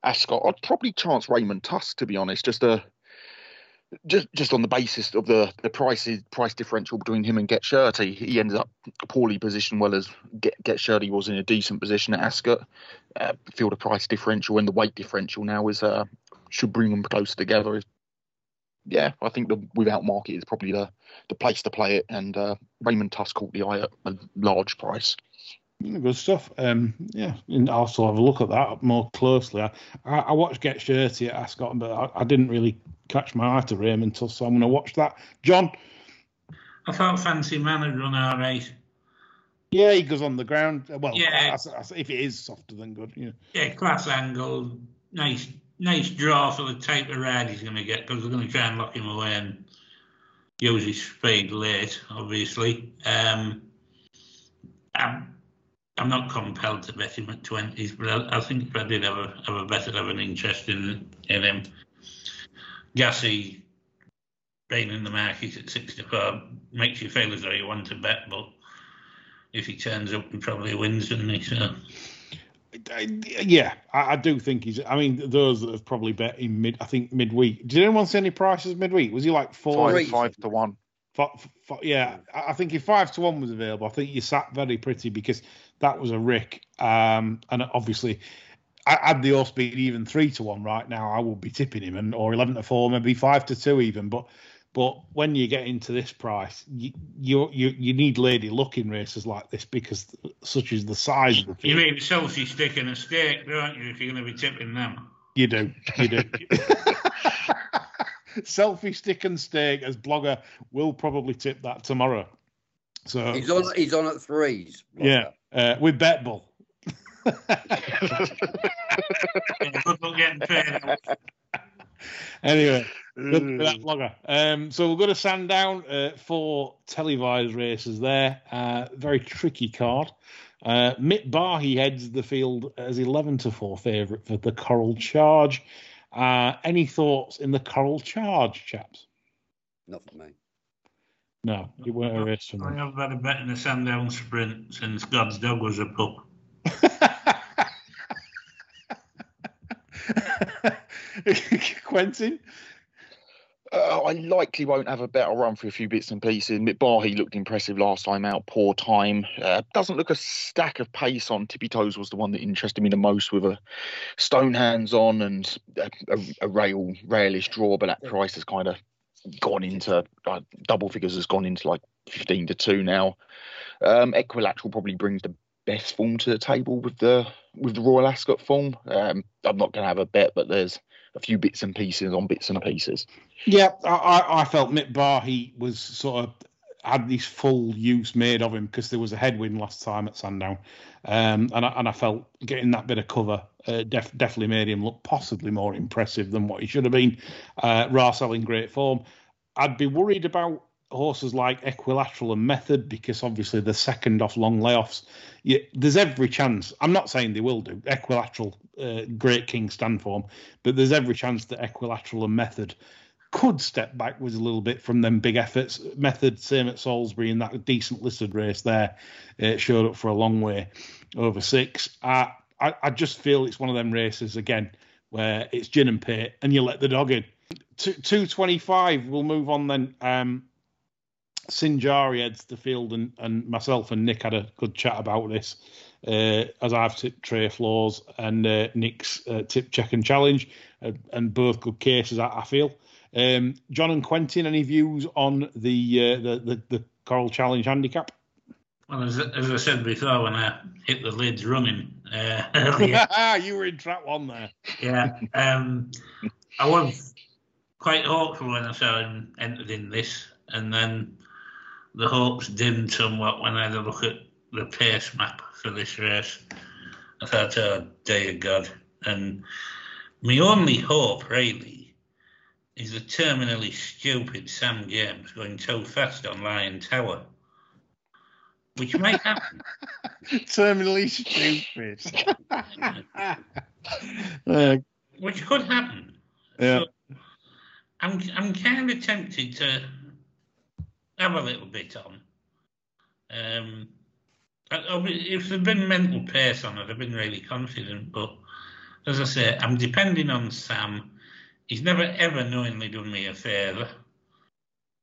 Ascot. I'd probably chance Raymond Tusk to be honest, just a just just on the basis of the the price price differential between him and Get Shirty. He ended up poorly positioned, well as Get Get Shirty was in a decent position at Ascot. Uh, feel the price differential and the weight differential now is uh, should bring them closer together. Yeah, I think the without market is probably the the place to play it, and uh, Raymond Tusk caught the eye at a large price. Good stuff. Um, yeah, and I'll also have a look at that more closely. I, I, I watched Get Shirty at Ascot, but I, I didn't really catch my eye to Raymond until so I'm going to watch that. John, I thought Fancy Man had run all right. yeah, he goes on the ground. Well, Yeah. I- I- I- if it is softer than good, yeah. Yeah, class angle, nice, nice draw for the type of ride he's going to get because they're going to try and lock him away and use his speed late, obviously. Um, I'm, I'm not compelled to bet him at twenties, but I, I think if I did have a have a bet, I'd have an interest in in him. Gaassee being in the market at sixty four makes you feel as though you want to bet, but if he turns up, he probably wins, doesn't he? So. Yeah, I, I do think he's. I mean, those that have probably bet in mid. I think midweek. Did anyone see any prices midweek? Was he like four? Five, five to one. F- f- yeah, I I think if five to one was available, I think you sat very pretty because that was a rick. Um, and obviously, I had the horse being even three to one right now, I would be tipping him, and or eleven to four, maybe five to two even. But but when you get into this price, you you you, you need lady luck in races like this because such is the size of the field. You field. mean selfie stick and a steak, don't you, if you're going to be tipping them? You do. You do. Selfie stick and steak as blogger will probably tip that tomorrow. So He's on. He's on at threes. yeah, uh, with Betbull. Yeah, good luck getting paid. anyway, good for that blogger. Um, so we'll go to Sandown uh, for televised races there. Uh, very tricky card. Uh, Mitbaahy heads the field as 11 to 4 favourite for the Coral Charge. Uh, any thoughts in the Coral Charge, chaps? Not for me. No, it weren't a race for I me. have had a bet in the Sandown Sprint since God's dog was a pup. Quentin? Uh, I likely won't have a better run for a few bits and pieces. Mitbaahy looked impressive last time out, poor time. Uh, doesn't look a stack of pace on. Tippy Toes was the one that interested me the most with a stone hands on and a, a, a rail railish draw, but that price has kind of gone into uh, double figures, has gone into like 15 to 2 now. Um, Equilateral probably brings the best form to the table with the with the Royal Ascot form. Um, I'm not going to have a bet, but there's a few bits and pieces on bits and pieces. Yeah, I, I, felt Mitbaahy was sort of had this full use made of him because there was a headwind last time at Sandown, um, and I, and I felt getting that bit of cover uh, def, definitely made him look possibly more impressive than what he should have been. Uh, in great form. I'd be worried about horses like Equilateral and Method because obviously the second off long layoffs. Yeah, there's every chance. I'm not saying they will do Equilateral, uh, Great King stand form, but there's every chance that Equilateral and Method could step backwards a little bit from them big efforts. Method, same at Salisbury in that decent listed race there, it showed up for a long way over six. I, I, I just feel it's one of them races again where it's gin and pay and you let the dog in. Two, 225, we'll move on then. Um, Sinjari heads the field, and, and myself and Nick had a good chat about this. Uh, as I've tipped Trey Floors and uh, Nick's uh, tip Checkandchallenge, uh, and both good cases, I, I feel. Um, John and Quentin, any views on the uh, the, the the Coral Challenge handicap? Well, as, as I said before, when I hit the lids running uh, earlier, you were in trap one there. yeah, um, I was quite hopeful when I saw him entered in this, and then the hopes dimmed somewhat when I had a look at the pace map for this race. I thought, oh, dear God. And my only hope, really, is the terminally stupid Sam James going so fast on Lion Tower, which might happen. Terminally stupid. uh, which could happen. yeah. So I'm I'm kind of tempted to have a little bit on. Um, I- be- if there'd been mental pace on it, I've been really confident. But as I say, I'm depending on Sam. He's never ever knowingly done me a favour.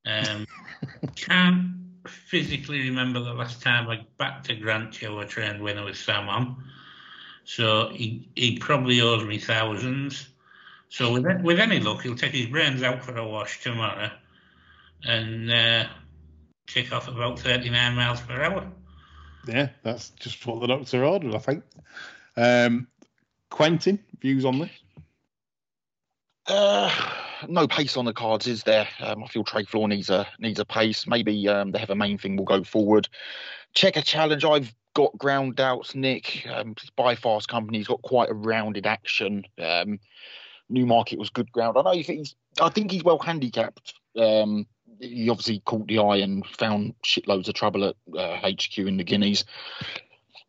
Um, can't physically remember the last time I backed a Grant Show a trained winner with Sam on. So he, he probably owes me thousands. So with with any luck, he'll take his brains out for a wash tomorrow, and uh, kick off about thirty nine miles per hour. yeah, that's just what the doctor ordered, I think. Um, Quentin, views on this? Uh, no pace on the cards, is there? Um, I feel Trey Floor needs a needs a pace. Maybe um, the Heather Main thing will go forward. Check a challenge. I've got ground doubts. Nick, um, by fast company's got quite a rounded action. Um, Newmarket was good ground. I know he's. I think he's well handicapped. Um, he obviously caught the eye and found shitloads of trouble at uh, HQ in the Guineas.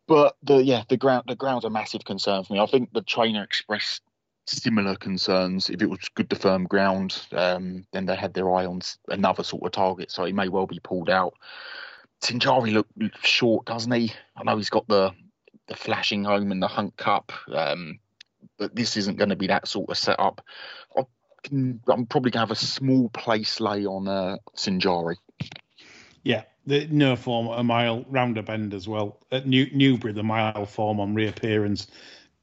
But the yeah, the ground the ground's a massive concern for me. I think the trainer expressed similar concerns. If it was good to firm ground, um, then they had their eye on another sort of target, so he may well be pulled out. Sinjari looked short, doesn't he? I know he's got the the flashing home and the Hunt Cup, um, but this isn't going to be that sort of setup. I I'm probably going to have a small place lay on uh, Sinjari. Yeah, the no form a mile round a bend as well. At New, Newbury, the mile form on reappearance,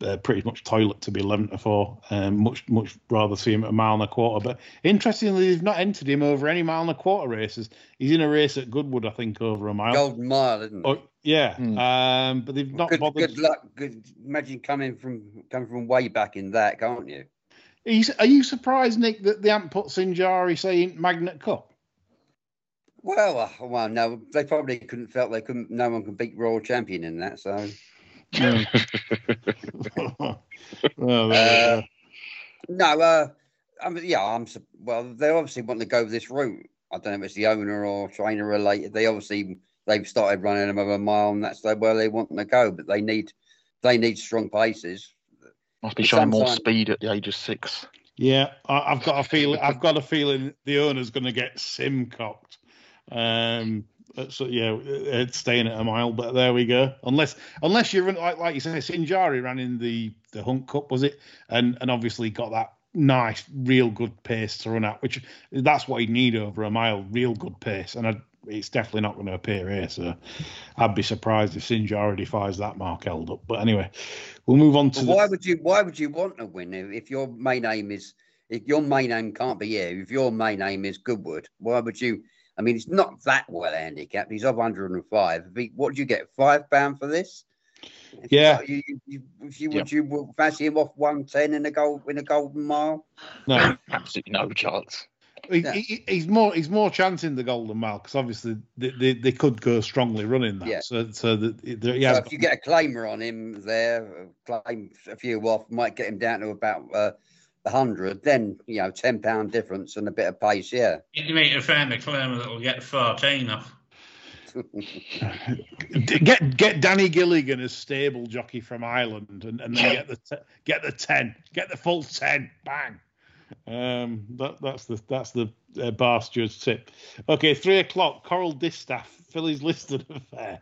uh, pretty much toilet to be 11 to 4. Um, much much rather see him at a mile and a quarter. But interestingly, they've not entered him over any mile and a quarter races. He's in a race at Goodwood, I think, over a mile. Golden Mile, isn't it? Oh, yeah, Hmm. um, but they've not good, bothered. good luck. Good. Imagine coming from coming from way back in that, can't you? Are you, are you surprised, Nick, that they haven't put Sinjari saying Magnet Cup? Well, uh, well, no, they probably couldn't felt they couldn't. No one could beat Royal Champion in that. So well, there we no, uh, I mean, yeah, I'm. Well, they obviously want to go this route. I don't know if it's the owner or trainer related. They obviously they've started running them over a mile, and that's where they want them to go. But they need they need strong paces. Must be But showing more speed at the age of six. Yeah, I, I've got a feeling. I've got a feeling the owner's going to get sim cocked. Um, Uh, so yeah, it's staying at a mile, but there we go. Unless unless you run like like you say, Sinjari ran in the the Hunt Cup, was it? And and obviously got that nice, real good pace to run at, which that's what he'd need over a mile, real good pace. And I, it's definitely not going to appear here. So I'd be surprised if Sinjari defies that mark held up. But anyway, we'll move on to the, why would you why would you want to win if, if your main aim is if your main aim can't be you, if your main aim is Goodwood, why would you I mean he's not that well handicapped, he's up 105. He, what do you get? Five pound for this? If Yeah. You, you, you, if you would you fancy him off 110 in a gold in a golden mile? no. Absolutely no chance. He, Yeah. he, he's more he's more chancing the golden mile because obviously they, they, they could go strongly running that. Yeah. So so that there, he So has if you get a claimer on him there, uh, claim a few off, might get him down to about uh, the hundred. Then you know, ten pound difference and a bit of pace. Yeah, You need a find a claimer that will get 14 off. get get Danny Gilligan as stable jockey from Ireland and, and then get the te- get the ten, get the full ten, bang. Um, that that's the that's the uh, bar steward's tip. Okay, three o'clock. Coral Distaff, Phillies listed affair.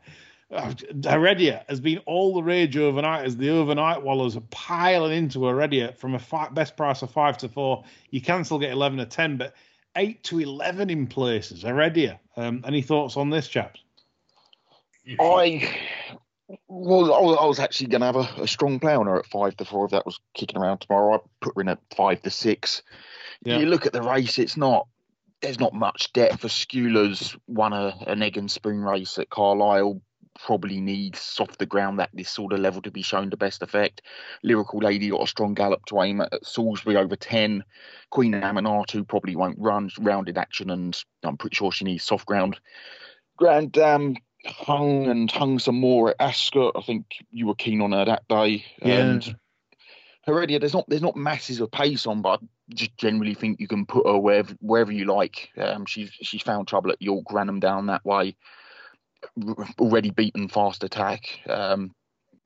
Oh, Heredia has been all the rage overnight as the overnight wallers are piling into Heredia from a fi- best price of five to four. You can still get eleven to ten, but eight to eleven in places. Heredia. Um, any thoughts on this, chaps? I well, I was actually going to have a, a strong play on her at five to four if that was kicking around tomorrow. I put her in at five to six. Yeah. You look at the race; it's not. There's not much depth. For Skewler's won a, an egg and spoon race at Carlisle. Probably needs softer ground at this sort of level to be shown the best effect. Lyrical Lady got a strong gallop to aim at, Salisbury over 10. Queen Aminatu probably won't run rounded action, and I'm pretty sure she needs soft ground. Grand Dam hung and hung some more at Ascot. I think you were keen on her that day. Yeah. And Heredia, there's not there's not masses of pace on, but I just generally think you can put her wherever wherever you like. Um, she's she's found trouble at York, ran them down that way. R- Already beaten fast attack. Um,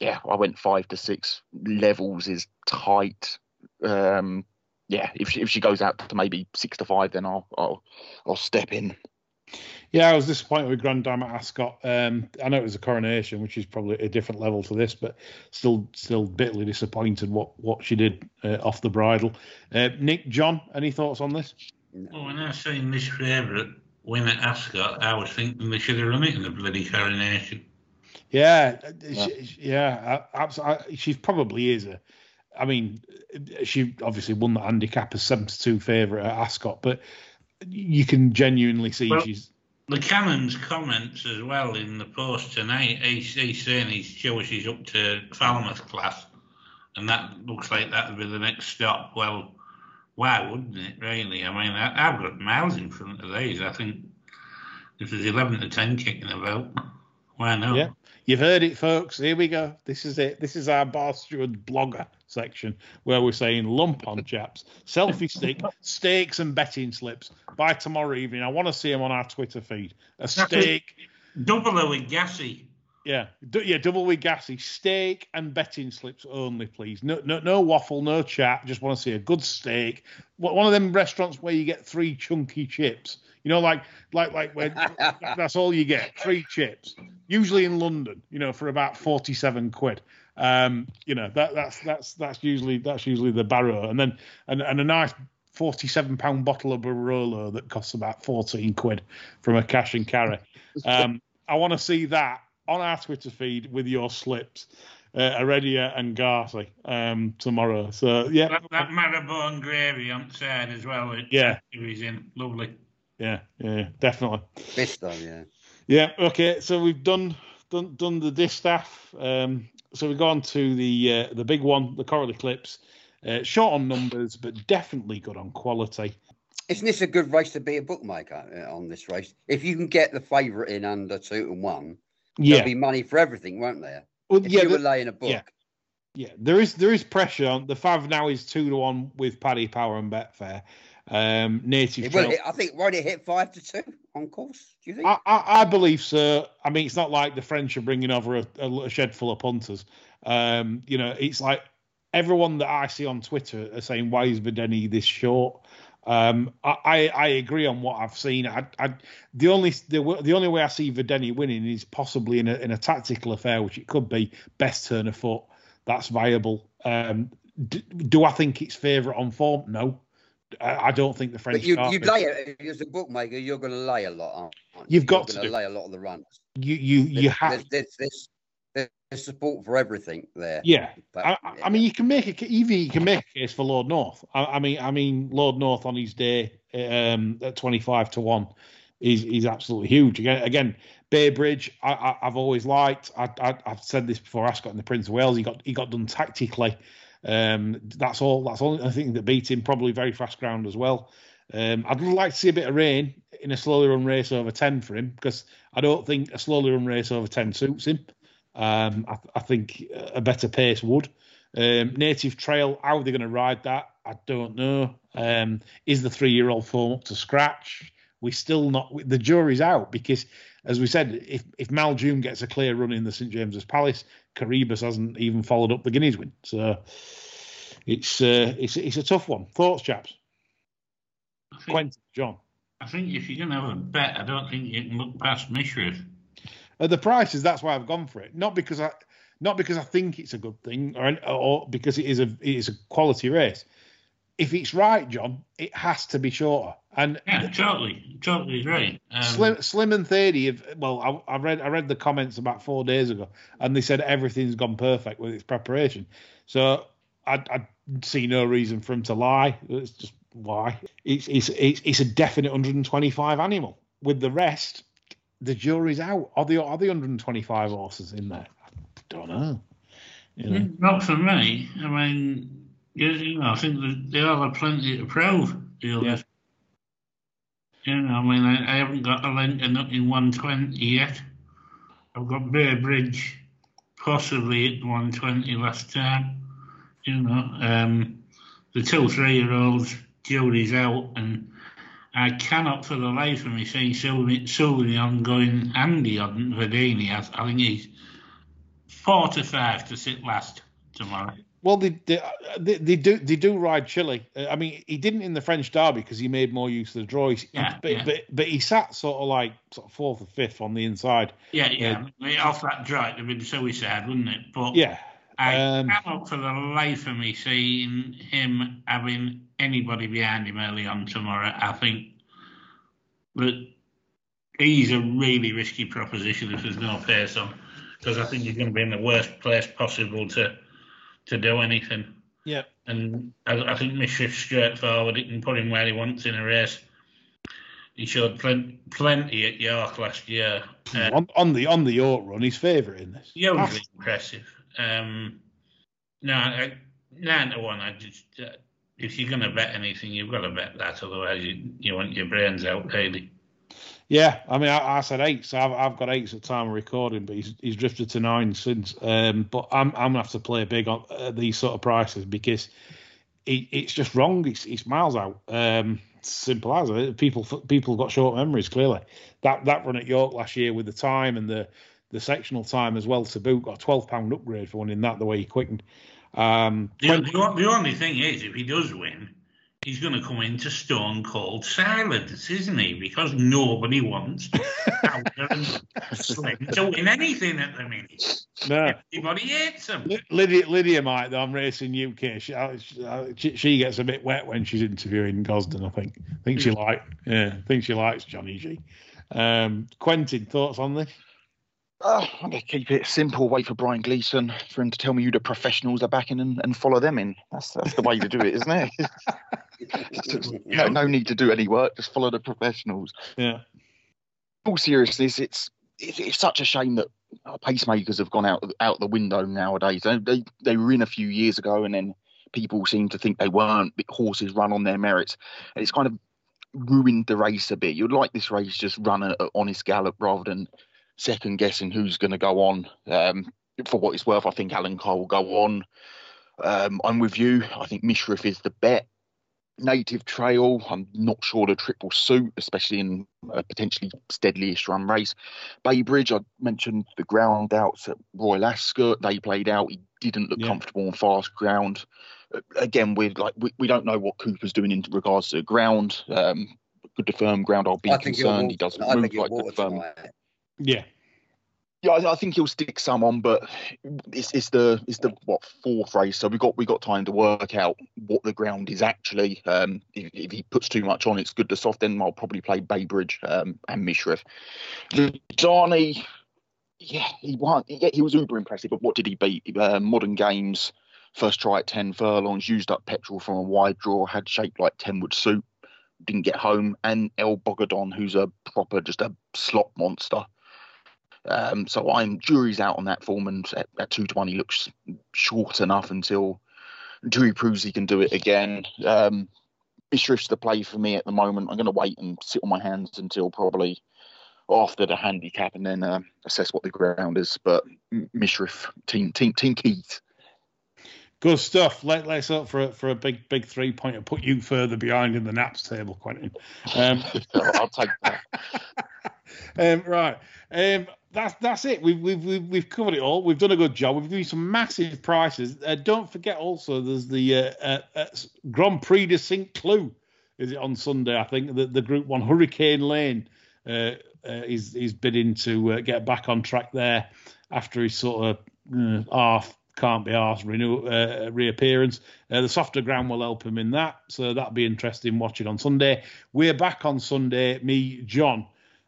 yeah, I went five to six levels is tight. Um, yeah, if she, if she goes out to maybe six to five, then I'll I'll I'll step in. Yeah, I was disappointed with Grand Dame at Ascot. Um, I know it was a coronation, which is probably a different level to this, but still, still bitterly disappointed what what she did uh, off the bridle. Uh, Nick, John, any thoughts on this? Well, when I seen Miss favourite win at Ascot, I was thinking they should have run it in the bloody coronation. Yeah, uh, she, yeah, absolutely. She probably is a. I mean, she obviously won the handicap as seventy-two favourite at Ascot, but you can genuinely see Well- she's. The Cannon's comments as well in the post tonight, he's, he's saying he's sure she's up to Falmouth class, and that looks like that would be the next stop. Well, why wouldn't it, really? I mean, I, I've got miles in front of these. I think if there's 11 to 10 kicking about, why not? Yeah. You've heard it, folks. Here we go. This is it. This is our Bar Steward blogger section where we're saying lump on chaps, selfie stick, stakes, and betting slips by tomorrow evening. I want to see them on our Twitter feed. A stake, Double with Gaassee. Yeah, d- yeah, double with Gaassee steak and betting slips only, please. No, no, no waffle, no chat. Just want to see a good steak. What one of them restaurants where you get three chunky chips. You know, like like like where that's all you get, three chips. Usually in London, you know, for about forty-seven quid. Um, you know, that that's that's that's usually that's usually the Barrow, and then and, and a nice forty-seven pound bottle of Barolo that costs about fourteen quid from a cash and carry. Um, I want to see that on our Twitter feed with your slips, uh, Heredia and Gaassee um, tomorrow. So yeah, That, that marrowbone gravy on the side as well. It Yeah. He's in. Lovely. yeah, yeah, definitely. Vista, yeah. Yeah. Okay. So we've done done done the distaff. Um, so we've gone to the uh, the big one, the Coral Eclipse. Uh, short on numbers, but definitely good on quality. Isn't this a good race to be a bookmaker uh, on this race? If you can get the favourite in under two and one, Yeah. there'll be money for everything, won't there? Well, If yeah. you were laying a book, yeah. Yeah, there is there is pressure on the Fav now is two to one with Paddy Power and Betfair. Um, native. It will hit, I think won't it hit five to two on course? Do you think? I, I, I believe so. I mean, it's not like the French are bringing over a, a shed full of punters. Um, you know, it's like everyone that I see on Twitter are saying, "Why is Vadeni this short?" Um, I, I, agree on what I've seen. I, I, the only the, the only way I see Vadeni winning is possibly in a, in a tactical affair, which it could be best turn of foot. That's viable. Um, d- do I think it's favourite on form? No. I, I don't think the French. but you, you it as a bookmaker. You're going to lay a lot, aren't you? You've got You're to do. lay a lot of the runs. you you you There's- have there's, there's support for everything there. yeah. But, I, I- mean, you can make a even you can make a case for Lord North. I, I mean, I mean, Lord North on his day um, at twenty five to one is is absolutely huge. Again, again, Bay Bridge, I, I, I've always liked. I, I, I've said this before. Ascot and the Prince of Wales, he got he got done tactically. Um, that's all. That's all. I think that beat him. Probably very fast ground as well. Um, I'd like to see a bit of rain in a slowly run race over ten for him because I don't think a slowly run race over ten suits him. Um, I, I think a better pace would. Um, native trail, how are they going to ride that? I don't know. Um, is the three-year-old form up to scratch? We still not. The jury's out because, as we said, if if Maljoom gets a clear run in the St James's Palace, Coroebus hasn't even followed up the Guineas win. So it's uh, it's it's a tough one. Thoughts, chaps? Think, Quentin, John. I think if you're going to have a bet, I don't think you can look past Mishriff. At the prices, that's why I've gone for it. Not because I, not because I think it's a good thing, or or because it is a it is a quality race. If it's right, John, it has to be shorter. And Yeah, totally, totally right. Um, Slim, Slim and Thirty. Have, well, I, I read I read the comments about four days ago, and they said everything's gone perfect with its preparation. So I, I see no reason for him to lie. It's just why it's it's it's, it's a definite 125 animal. With the rest, the jury's out. Are the are the 125 horses in there? I don't know. You know. Not for me. I mean, you, know, I think there are plenty to prove. The others. You know, I mean, I, I haven't got a Lincoln up in 120 yet. I've got Bay Bridge possibly at 120 last time. You know, um, the two three-year-olds, Jody's out, and I cannot for the life of me see Sylvian going Andy on Vadeni. I, I think he's four to five to sit last tomorrow. Well, they, they they do they do ride Chile. Uh, I mean, he didn't in the French Derby because he made more use of the draw. He- Yeah, but, yeah. but but he sat sort of like sort of fourth or fifth on the inside. Yeah, yeah. I mean, off that draw, it'd been suicide, wouldn't it? But Yeah, I um, cannot for the life of me seeing him having anybody behind him early on tomorrow. I think that he's a really risky proposition if there's no pace on, because I think he's going to be in the worst place possible to to do anything. yeah. And I, I think Mishriff's straightforward. He can put him where he wants in a race. He showed plen- plenty at York last year. Uh, on, on the on the York run, he's favourite in this. hugely impressive. Um, no, I, nine to one. I just uh, if you're going to bet anything, you've got to bet that. Otherwise, you you want your brains out, really. Yeah, I mean, I, I said eight, so I've, I've got eights at time of recording, but he's he's drifted to nine since. Um, but I'm I'm gonna have to play big on uh, these sort of prices because it, it's just wrong. It's it's miles out. Um, simple as it. People people got short memories. Clearly, that that run at York last year with the time and the the sectional time as well to boot got a twelve pound upgrade for winning that the way he quickened. Um, The, the, the only thing is, if he does win, he's going to come into stone cold silence, isn't he? Because nobody wants Slim to win anything at the minute. no. Everybody hates him. Lydia, Lydia might though. I'm racing UK. She, she, she gets a bit wet when she's interviewing Gosden. I think. I think she like. Yeah, I think she likes Johnny G. Um, Quentin, thoughts on this? Uh, I'm going to keep it simple. Wait for Brian Gleeson for him to tell me who the professionals are backing and, and follow them in. That's that's the way to do it, isn't it? no, no need to do any work. Just follow the professionals. Yeah, all seriousness, it's it's, it's such a shame that pacemakers have gone out out the window nowadays. They, they they were in a few years ago, and then people seem to think they weren't. Horses run on their merits, and it's kind of ruined the race a bit. You'd like this race just run a, a honest gallop rather than second guessing who's going to go on. Um, for what it's worth, I think Alenquer will go on. Um, I'm with you. I think Mishriff is the bet. Native Trail, I'm not sure the triple suit, especially in a potentially steadily-ish run race. Baybridge, I mentioned the ground outs at Royal Ascot. They played out. He didn't look Yeah. comfortable on fast ground. Uh, Again, we're like we, we don't know what Cooper's doing in regards to the ground. Um, good to firm ground. I'll be I concerned. walk, He doesn't I move think like walk good firm. tonight. Yeah. Yeah, I, I think he'll stick some on, but it's, it's the it's the what fourth race, so we got we got time to work out what the ground is actually. Um, if, if he puts too much on, it's good to soft. Then I'll probably play Baybridge um, and Mishriff. Johnny, yeah, he won. Yeah, he was uber impressive. But what did he beat? Uh, Modern Games first try at ten furlongs, used up petrol from a wide draw, had shaped like ten would suit, didn't get home, and El Bodegon, who's a proper just a slot monster. Um, so I'm jury's out on that form, and at, at two to one he looks short enough until he proves he can do it again. Um, Mishriff's the play for me at the moment. I'm going to wait and sit on my hands until probably after the handicap, and then uh, assess what the ground is. But Mishriff team team team Keith. Good stuff. Let, let's hope for a, for a big big three pointer. Put you further behind in the naps table, Quentin. Um, I'll take that. um, right. Um, that's that's it. We've, we've we've we've covered it all. We've done a good job. We've given some massive prices. Uh, don't forget also there's the uh, uh, uh, Grand Prix de Saint Cloud. Is it on Sunday? I think the, the Group One Hurricane Lane uh, uh, is is bidding to uh, get back on track there after his sort of half can't be asked renew uh, reappearance. Uh, the softer ground will help him in that, so that'll be interesting watching on Sunday. We're back on Sunday. Me, John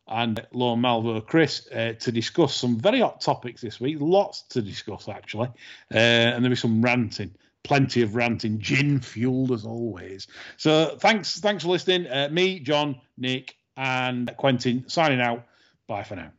and Lorne Malvo Chris uh, to discuss some very hot topics this week. Lots to discuss, actually. Uh, and there'll be some ranting, plenty of ranting, gin fueled as always. So thanks, thanks for listening. Uh, me, John, Nick, and Quentin signing out. Bye for now.